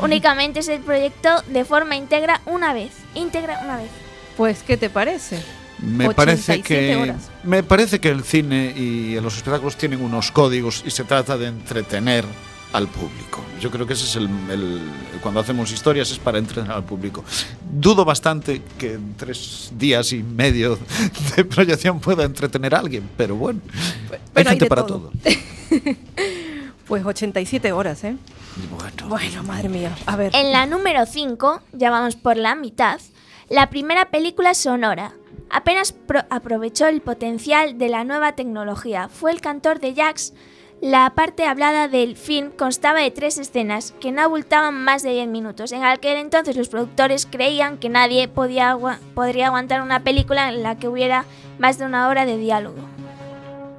Speaker 2: Únicamente se proyectó de forma íntegra una vez. Íntegra una vez.
Speaker 4: Pues, ¿qué te parece?
Speaker 3: Me parece
Speaker 4: 87
Speaker 3: que
Speaker 4: horas.
Speaker 3: me parece que el cine y los espectáculos tienen unos códigos y se trata de entretener al público. Yo creo que ese es el, el- cuando hacemos historias es para entretener al público. Dudo bastante que en tres días y medio de proyección pueda entretener a alguien, pero bueno, hay
Speaker 4: pero hay
Speaker 3: gente para
Speaker 4: todo.
Speaker 3: todo.
Speaker 4: Pues 87 horas, ¿eh?
Speaker 3: Bueno,
Speaker 4: Bueno, madre mía. A ver.
Speaker 2: En la número 5, ya vamos por la mitad, la primera película sonora. Apenas pro- aprovechó el potencial de la nueva tecnología. Fue el cantor de jazz La parte hablada del film constaba de tres escenas que no abultaban más de 10 minutos. En aquel entonces los productores creían que nadie podía podría aguantar una película en la que hubiera más de una hora de diálogo.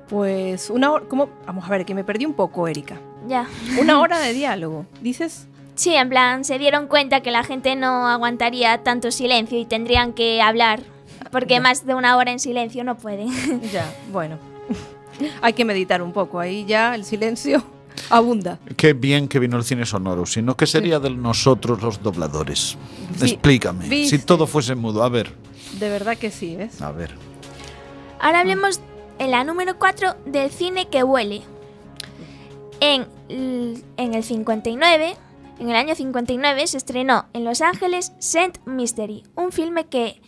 Speaker 4: Pues una hora, ¿cómo? Vamos a ver, que me perdí un poco, Erika.
Speaker 2: Ya.
Speaker 4: Una hora de diálogo, dices.
Speaker 2: Sí, en plan, se dieron cuenta que la gente no aguantaría tanto silencio y tendrían que hablar, porque más de una hora en silencio no pueden.
Speaker 4: Ya, bueno. Hay que meditar un poco, ahí ya el silencio abunda.
Speaker 3: Qué bien que vino el cine sonoro, sino que sería de nosotros los dobladores.
Speaker 4: Sí.
Speaker 3: Explícame,
Speaker 4: ¿Viste?
Speaker 3: si todo fuese mudo, a ver,
Speaker 4: De verdad que sí, ¿ves?
Speaker 3: a ver.
Speaker 2: Ahora hablemos en la número 4 del cine que huele. En, en el 59, en el año 59 se estrenó en Los Ángeles Saint Mystery, un filme que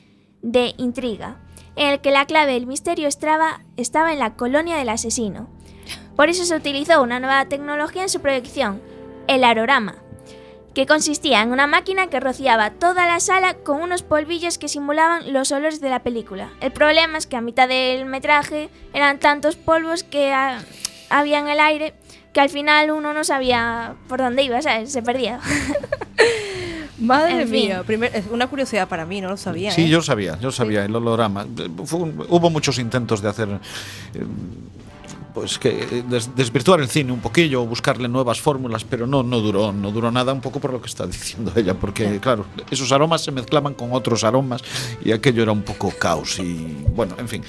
Speaker 2: de intriga, en el que la clave del misterio estaba, estaba en la colonia del asesino. Por eso se utilizó una nueva tecnología en su proyección, el arorama, que consistía en una máquina que rociaba toda la sala con unos polvillos que simulaban los olores de la película. El problema es que a mitad del metraje eran tantos polvos que ah, había en el aire que al final uno no sabía por dónde iba, ¿sabes? Se perdía.
Speaker 4: Madre
Speaker 2: En fin.
Speaker 4: mía, primer- es una curiosidad para mí, no lo sabía.
Speaker 3: Sí,
Speaker 4: ¿eh?
Speaker 3: yo sabía, yo sabía, el holograma. Fue un- hubo muchos intentos de hacer. eh, pues que eh, des- desvirtuar el cine un poquillo, o buscarle nuevas fórmulas, pero no, no duró, no duró nada, un poco por lo que está diciendo ella, porque claro, esos aromas se mezclaban con otros aromas y aquello era un poco caos y bueno, en fin,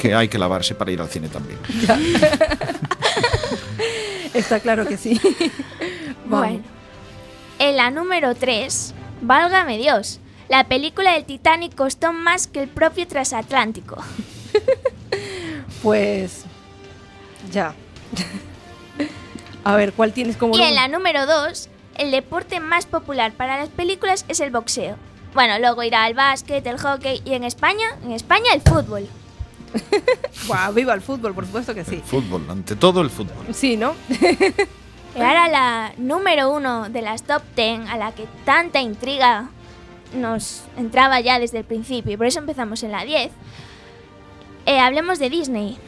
Speaker 3: que hay que lavarse para ir al cine también.
Speaker 4: Está claro que sí. Vamos.
Speaker 2: Bueno. En la número 3, Válgame Dios, la película del Titanic costó más que el propio transatlántico.
Speaker 4: Pues ya. A ver, ¿cuál tienes como
Speaker 2: Y en la
Speaker 4: número?
Speaker 2: número 2, el deporte más popular para las películas es el boxeo. Bueno, luego irá el básquet, el hockey y en España, en España el fútbol.
Speaker 4: Buah, viva el fútbol, por supuesto que sí.
Speaker 3: Fútbol, ante todo el fútbol.
Speaker 4: Sí, ¿no?
Speaker 2: Ahora la número uno de las top 10 a la que tanta intriga nos entraba ya desde el principio y por eso empezamos en la 10. Eh, hablemos de Disney.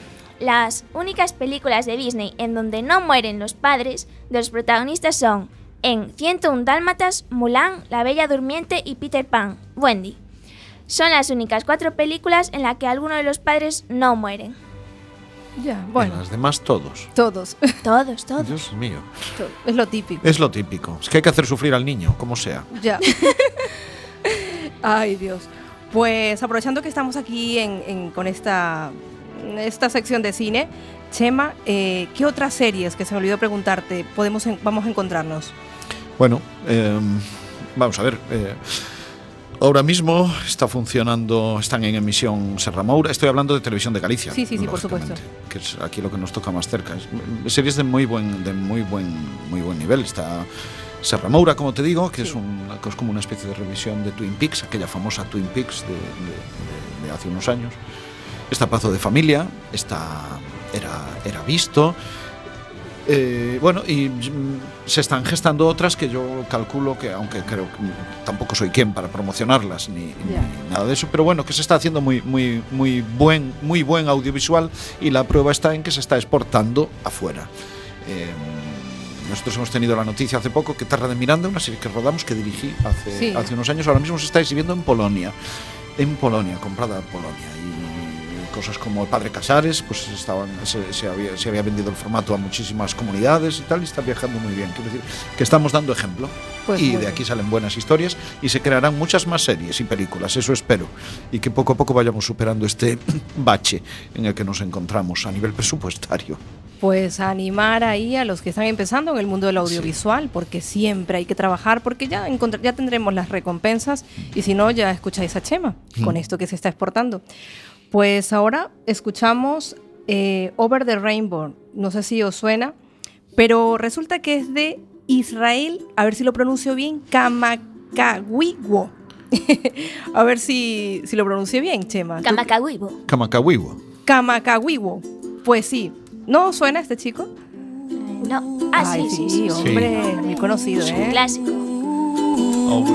Speaker 2: Las únicas películas de Disney en donde no mueren los padres de los protagonistas son en 101 Dálmatas, Mulan, La Bella Durmiente y Peter Pan, Wendy. Son las únicas cuatro películas en las que alguno de los padres no mueren.
Speaker 4: Ya,
Speaker 3: En
Speaker 4: bueno,
Speaker 3: las demás todos.
Speaker 4: todos.
Speaker 2: Todos, todos.
Speaker 3: Dios mío.
Speaker 4: Es lo típico.
Speaker 3: Es lo típico. Es que hay que hacer sufrir al niño, como sea.
Speaker 4: Ya. Ay, Dios. Pues aprovechando que estamos aquí en, en- con esta, esta sección de cine, Chema, eh, ¿qué otras series, que se me olvidó preguntarte, podemos en- vamos a encontrarnos?
Speaker 3: Bueno, eh, vamos a ver. eh, ahora mismo está funcionando, están en emisión Serra Moura. Estoy hablando de televisión de Galicia.
Speaker 4: Sí, sí, sí, por supuesto.
Speaker 3: Que es aquí lo que nos toca más cerca. Es- series de muy buen, de muy buen, muy buen nivel. Está Serra Moura, como te digo, que es, un- que es como una especie de revisión de Twin Peaks, aquella famosa Twin Peaks de, de- de- de hace unos años. Está Pazo de Familia, está era, era visto. Eh, bueno, y se están gestando otras que yo calculo que, aunque creo que tampoco soy quien para promocionarlas ni, ni nada de eso, pero bueno, que se está haciendo muy, muy, muy, buen, muy buen audiovisual y la prueba está en que se está exportando afuera. Eh, nosotros hemos tenido la noticia hace poco que Terra de Miranda, una serie que rodamos, que dirigí hace,
Speaker 4: Sí.
Speaker 3: hace unos años, ahora mismo se está exhibiendo en Polonia. En Polonia, comprada en Polonia. Y cosas como el Padre Casares, pues estaban, se, se había, se había vendido el formato a muchísimas comunidades y tal, y está viajando muy bien. Quiero decir que estamos dando ejemplo.
Speaker 4: Pues
Speaker 3: y de aquí salen buenas historias y se crearán muchas más series y películas, eso espero. Y que poco a poco vayamos superando este bache en el que nos encontramos a nivel presupuestario.
Speaker 4: Pues a animar ahí a los que están empezando en el mundo del audiovisual, porque siempre hay que trabajar, porque ya, ya tendremos las recompensas y si no, ya escucháis a Chema con esto que se está exportando. Pues ahora escuchamos eh, Over the Rainbow, no sé si os suena, pero resulta que es de Israel, a ver si lo pronuncio bien, Kamakawiwo. a ver si, si lo pronuncio bien, Chema. ¿Tú-
Speaker 2: Kamakawibo.
Speaker 3: Kamakawiwo.
Speaker 4: Kamakawiwo. Pues sí. ¿No suena este chico?
Speaker 2: No. Ah,
Speaker 4: Ay,
Speaker 2: sí, sí, sí.
Speaker 4: hombre, muy conocido,
Speaker 2: Un
Speaker 4: ¿eh?
Speaker 2: clásico.
Speaker 12: of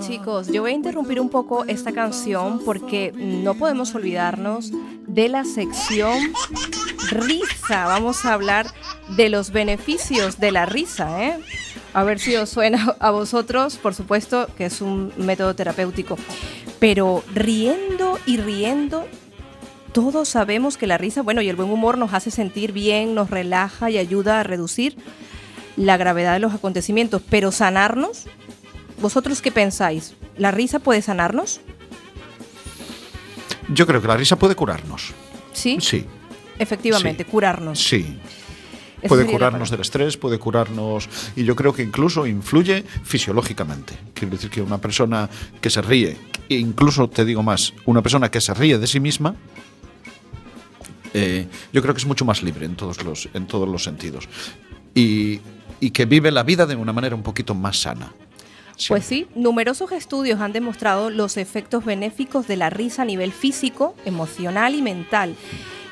Speaker 4: chicos, yo voy a interrumpir un poco esta canción porque no podemos olvidarnos de la sección risa. Vamos a hablar de los beneficios de la risa, ¿eh? A ver si os suena a vosotros, por supuesto que es un método terapéutico. Pero riendo y riendo, todos sabemos que la risa, bueno, y el buen humor nos hace sentir bien, nos relaja y ayuda a reducir la gravedad de los acontecimientos. Pero sanarnos, ¿Vosotros qué pensáis? ¿La risa puede sanarnos?
Speaker 3: Yo creo que la risa puede curarnos.
Speaker 4: Sí.
Speaker 3: Sí,
Speaker 4: Efectivamente,
Speaker 3: Sí.
Speaker 4: curarnos.
Speaker 3: sí.
Speaker 4: Esa
Speaker 3: Puede curarnos del estrés, puede curarnos y yo creo que incluso influye fisiológicamente. Quiero decir que una persona que se ríe, e incluso te digo más, una persona que se ríe de sí misma, eh, yo creo que es mucho más libre en todos los, en todos los sentidos. Y, y que vive la vida de una manera un poquito más sana.
Speaker 4: Pues sí, numerosos estudios han demostrado los efectos benéficos de la risa a nivel físico, emocional y mental.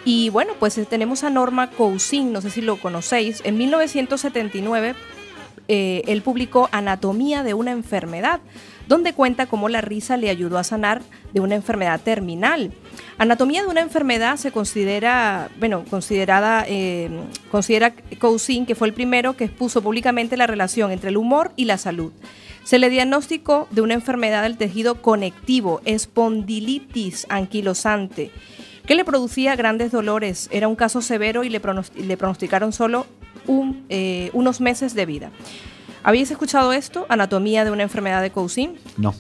Speaker 4: Y bueno, pues tenemos a Norma Cousin, no sé si lo conocéis, en 1979 eh, él publicó Anatomía de una enfermedad, donde cuenta cómo la risa le ayudó a sanar de una enfermedad terminal. Anatomía de una enfermedad se considera, bueno, considerada, eh, considera Cousin que fue el primero que expuso públicamente la relación entre el humor y la salud. Se le diagnosticó de una enfermedad del tejido conectivo, espondilitis anquilosante, que le producía grandes dolores. Era un caso severo y le, pronos- le pronosticaron solo un, eh, unos meses de vida. ¿Habéis escuchado esto? Anatomía de una enfermedad de Cousin.
Speaker 3: No.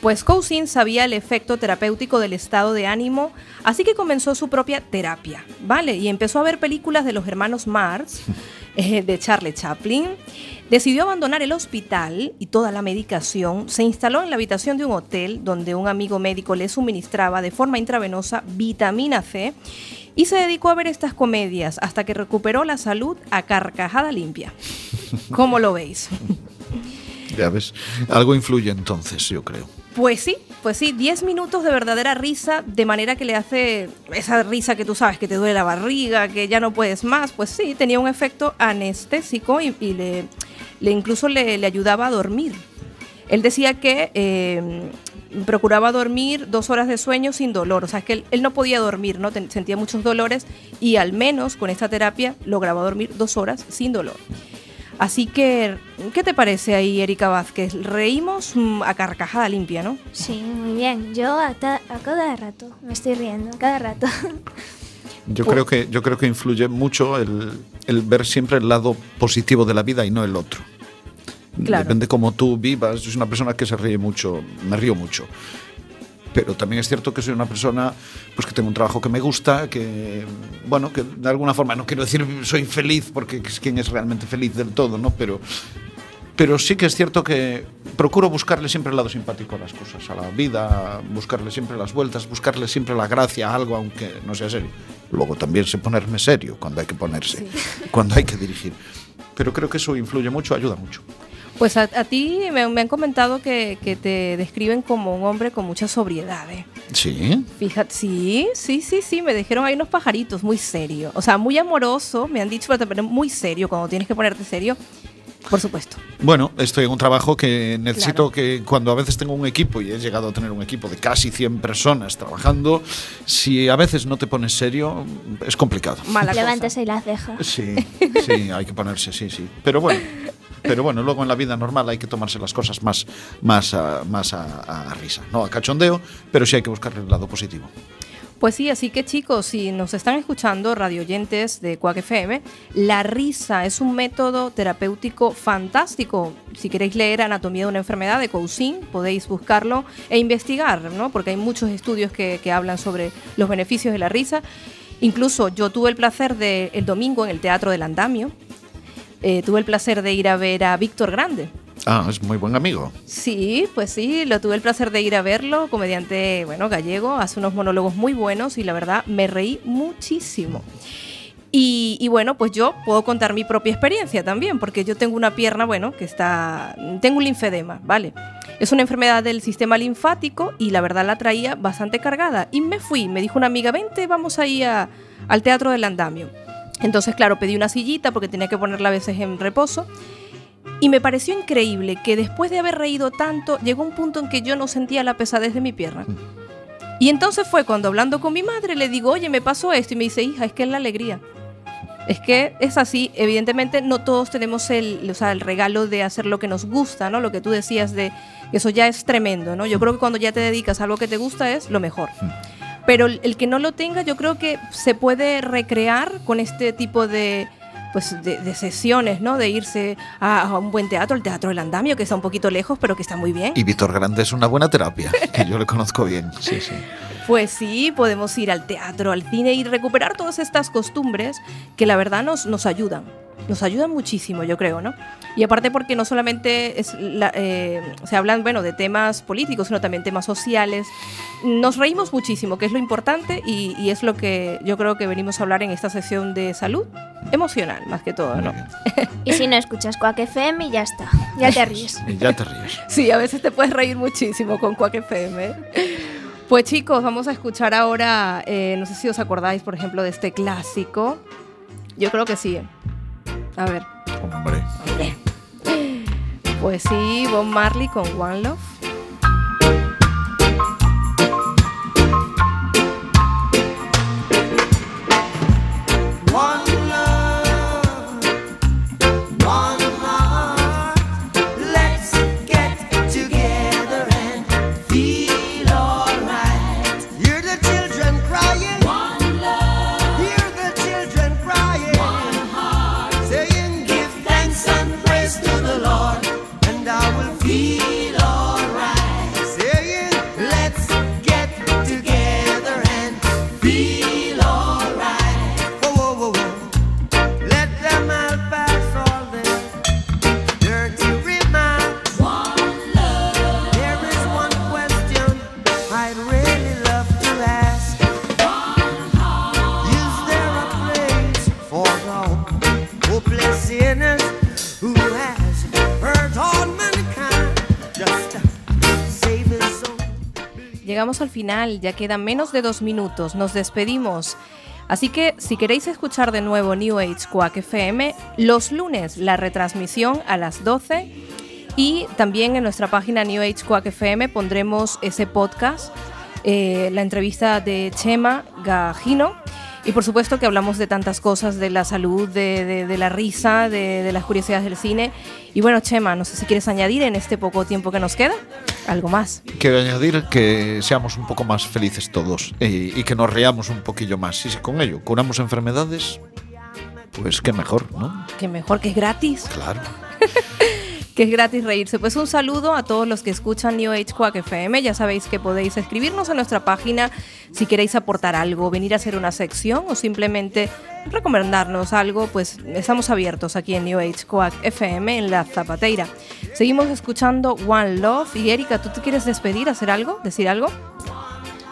Speaker 4: Pues Cousin sabía el efecto terapéutico del estado de ánimo, así que comenzó su propia terapia, ¿vale? Y empezó a ver películas de los hermanos Marx, eh, de Charlie Chaplin. Decidió abandonar el hospital y toda la medicación. Se instaló en la habitación de un hotel donde un amigo médico le suministraba de forma intravenosa vitamina C y se dedicó a ver estas comedias hasta que recuperó la salud a carcajada limpia. ¿Cómo lo veis?
Speaker 3: Ya ves, algo influye entonces, yo creo.
Speaker 4: Pues sí, pues sí, 10 minutos de verdadera risa, de manera que le hace esa risa que tú sabes que te duele la barriga, que ya no puedes más, pues sí, tenía un efecto anestésico y, le, le incluso le, ayudaba a dormir. Él decía que eh, procuraba dormir dos horas de sueño sin dolor, o sea, es que él, no podía dormir, ¿no? Sentía muchos dolores y al menos con esta terapia lograba dormir dos horas sin dolor. Así que, ¿qué te parece ahí, Erika Vázquez? Reímos mm, a carcajada limpia, ¿no?
Speaker 2: Sí, muy bien. Yo a, ta- a cada rato me estoy riendo, a cada rato.
Speaker 3: Yo creo que, yo creo que influye mucho el, el ver siempre el lado positivo de la vida y no el otro.
Speaker 4: Claro.
Speaker 3: Depende cómo tú vivas. Yo soy una persona que se ríe mucho, me río mucho. Pero también es cierto que soy una persona pues que tengo un trabajo que me gusta, que bueno, que de alguna forma no quiero decir soy feliz porque es quien es realmente feliz del todo, ¿no? Pero pero sí que es cierto que procuro buscarle siempre el lado simpático a las cosas, a la vida, buscarle siempre las vueltas, buscarle siempre la gracia a algo, aunque no sea serio. Luego también sé ponerme serio cuando hay que ponerse, cuando hay que dirigir. Pero creo que eso influye mucho, ayuda mucho.
Speaker 4: Pues a, a ti me, me han comentado que, que te describen como un hombre con mucha sobriedad. ¿eh?
Speaker 3: Sí.
Speaker 4: Fíjate, sí, sí, sí, sí, me dijeron ahí unos pajaritos, muy serio. O sea, muy amoroso, me han dicho, pero también muy serio, cuando tienes que ponerte serio, por supuesto.
Speaker 3: Bueno, estoy en un trabajo que necesito que cuando a veces tengo un equipo, y he llegado a tener un equipo de casi 100 personas trabajando, si a veces no te pones serio, es complicado.
Speaker 4: Mala
Speaker 2: Levantas ahí la ceja.
Speaker 3: Sí, sí, hay que ponerse, sí, sí. Pero bueno, pero bueno, luego en la vida normal hay que tomarse las cosas más, más, a, más a, risa, no a cachondeo, pero sí hay que buscarle el lado positivo.
Speaker 4: Pues sí, así que chicos, si nos están escuchando, radioyentes de Quack FM, la risa es un método terapéutico fantástico. Si queréis leer Anatomía de una enfermedad de Cousin, podéis buscarlo e investigar, ¿no? Porque hay muchos estudios que, que hablan sobre los beneficios de la risa. Incluso yo tuve el placer de, el domingo en el Teatro del Andamio, eh, tuve el placer de ir a ver a Víctor Grande.
Speaker 3: Ah, es muy buen amigo.
Speaker 4: Sí, pues sí, lo tuve el placer de ir a verlo, comediante, bueno, gallego, hace unos monólogos muy buenos y la verdad me reí muchísimo. Y, y, bueno, pues yo puedo contar mi propia experiencia también, porque yo tengo una pierna, bueno, que está, tengo un linfedema, ¿vale? Es una enfermedad del sistema linfático y la verdad la traía bastante cargada. Y me fui, me dijo una amiga, vente, vamos ahí a, al Teatro del Andamio. Entonces, claro, pedí una sillita porque tenía que ponerla a veces en reposo. Y me pareció increíble que después de haber reído tanto, llegó un punto en que yo no sentía la pesadez de mi pierna. Y entonces fue cuando hablando con mi madre le digo, oye, me pasó esto. Y me dice, hija, es que es la alegría. Es que es así, evidentemente no todos tenemos el, o sea, el regalo de hacer lo que nos gusta, ¿no? Lo que tú decías de eso ya es tremendo, ¿no? Yo creo que cuando ya te dedicas a algo que te gusta es lo mejor. Pero el, que no lo tenga, yo creo que se puede recrear con este tipo de, pues de, de, sesiones, ¿no? De irse a, a, un buen teatro, el Teatro del Andamio, que está un poquito lejos, pero que está muy bien.
Speaker 3: Y Víctor Grande es una buena terapia, que yo le conozco bien, sí, sí.
Speaker 4: Pues sí, podemos ir al teatro, al cine y recuperar todas estas costumbres que la verdad nos, nos ayudan. Nos ayudan muchísimo, yo creo, ¿no? Y aparte porque no solamente es la, eh, se hablan, bueno, de temas políticos, sino también temas sociales. Nos reímos muchísimo, que es lo importante y, y es lo que yo creo que venimos a hablar en esta sesión de salud emocional, más que todo, ¿no?
Speaker 2: Y si no escuchas Quack FM, ya está, ya te ríes.
Speaker 3: Y ya te ríes.
Speaker 4: Sí, a veces te puedes reír muchísimo con Quack FM. Pues chicos, vamos a escuchar ahora, eh, no sé si os acordáis, por ejemplo, de este clásico. Yo creo que sí. A ver.
Speaker 3: Hombre.
Speaker 4: Hombre. Pues sí, Bob Marley con One Love. Llegamos al final, ya quedan menos de dos minutos, nos despedimos. Así que si queréis escuchar de nuevo New Age Quack FM, los lunes la retransmisión a las 12 y también en nuestra página New Age Quack FM pondremos ese podcast, eh, la entrevista de Chema Gajino. Y por supuesto que hablamos de tantas cosas, de la salud, de, la risa, de, de las curiosidades del cine. Y bueno, Chema, no sé si quieres añadir en este poco tiempo que nos queda algo más.
Speaker 3: Quiero añadir que seamos un poco más felices todos eh, y que nos reamos un poquillo más. Y si con ello curamos enfermedades, pues qué mejor, ¿no?
Speaker 4: Que mejor que es gratis.
Speaker 3: Claro.
Speaker 4: que es gratis reírse. Pues un saludo a todos los que escuchan New Age Quack FM. Ya sabéis que podéis escribirnos a nuestra página si queréis aportar algo, venir a hacer una sección o simplemente recomendarnos algo, pues estamos abiertos aquí en New Age Quack FM en La Zapateira. Seguimos escuchando One Love y Erika, ¿tú te quieres despedir, hacer algo, decir algo?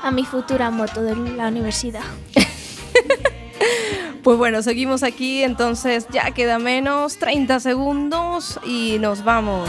Speaker 2: A mi futura moto de la universidad.
Speaker 4: Pues bueno, seguimos aquí, entonces ya queda menos 30 segundos y nos vamos.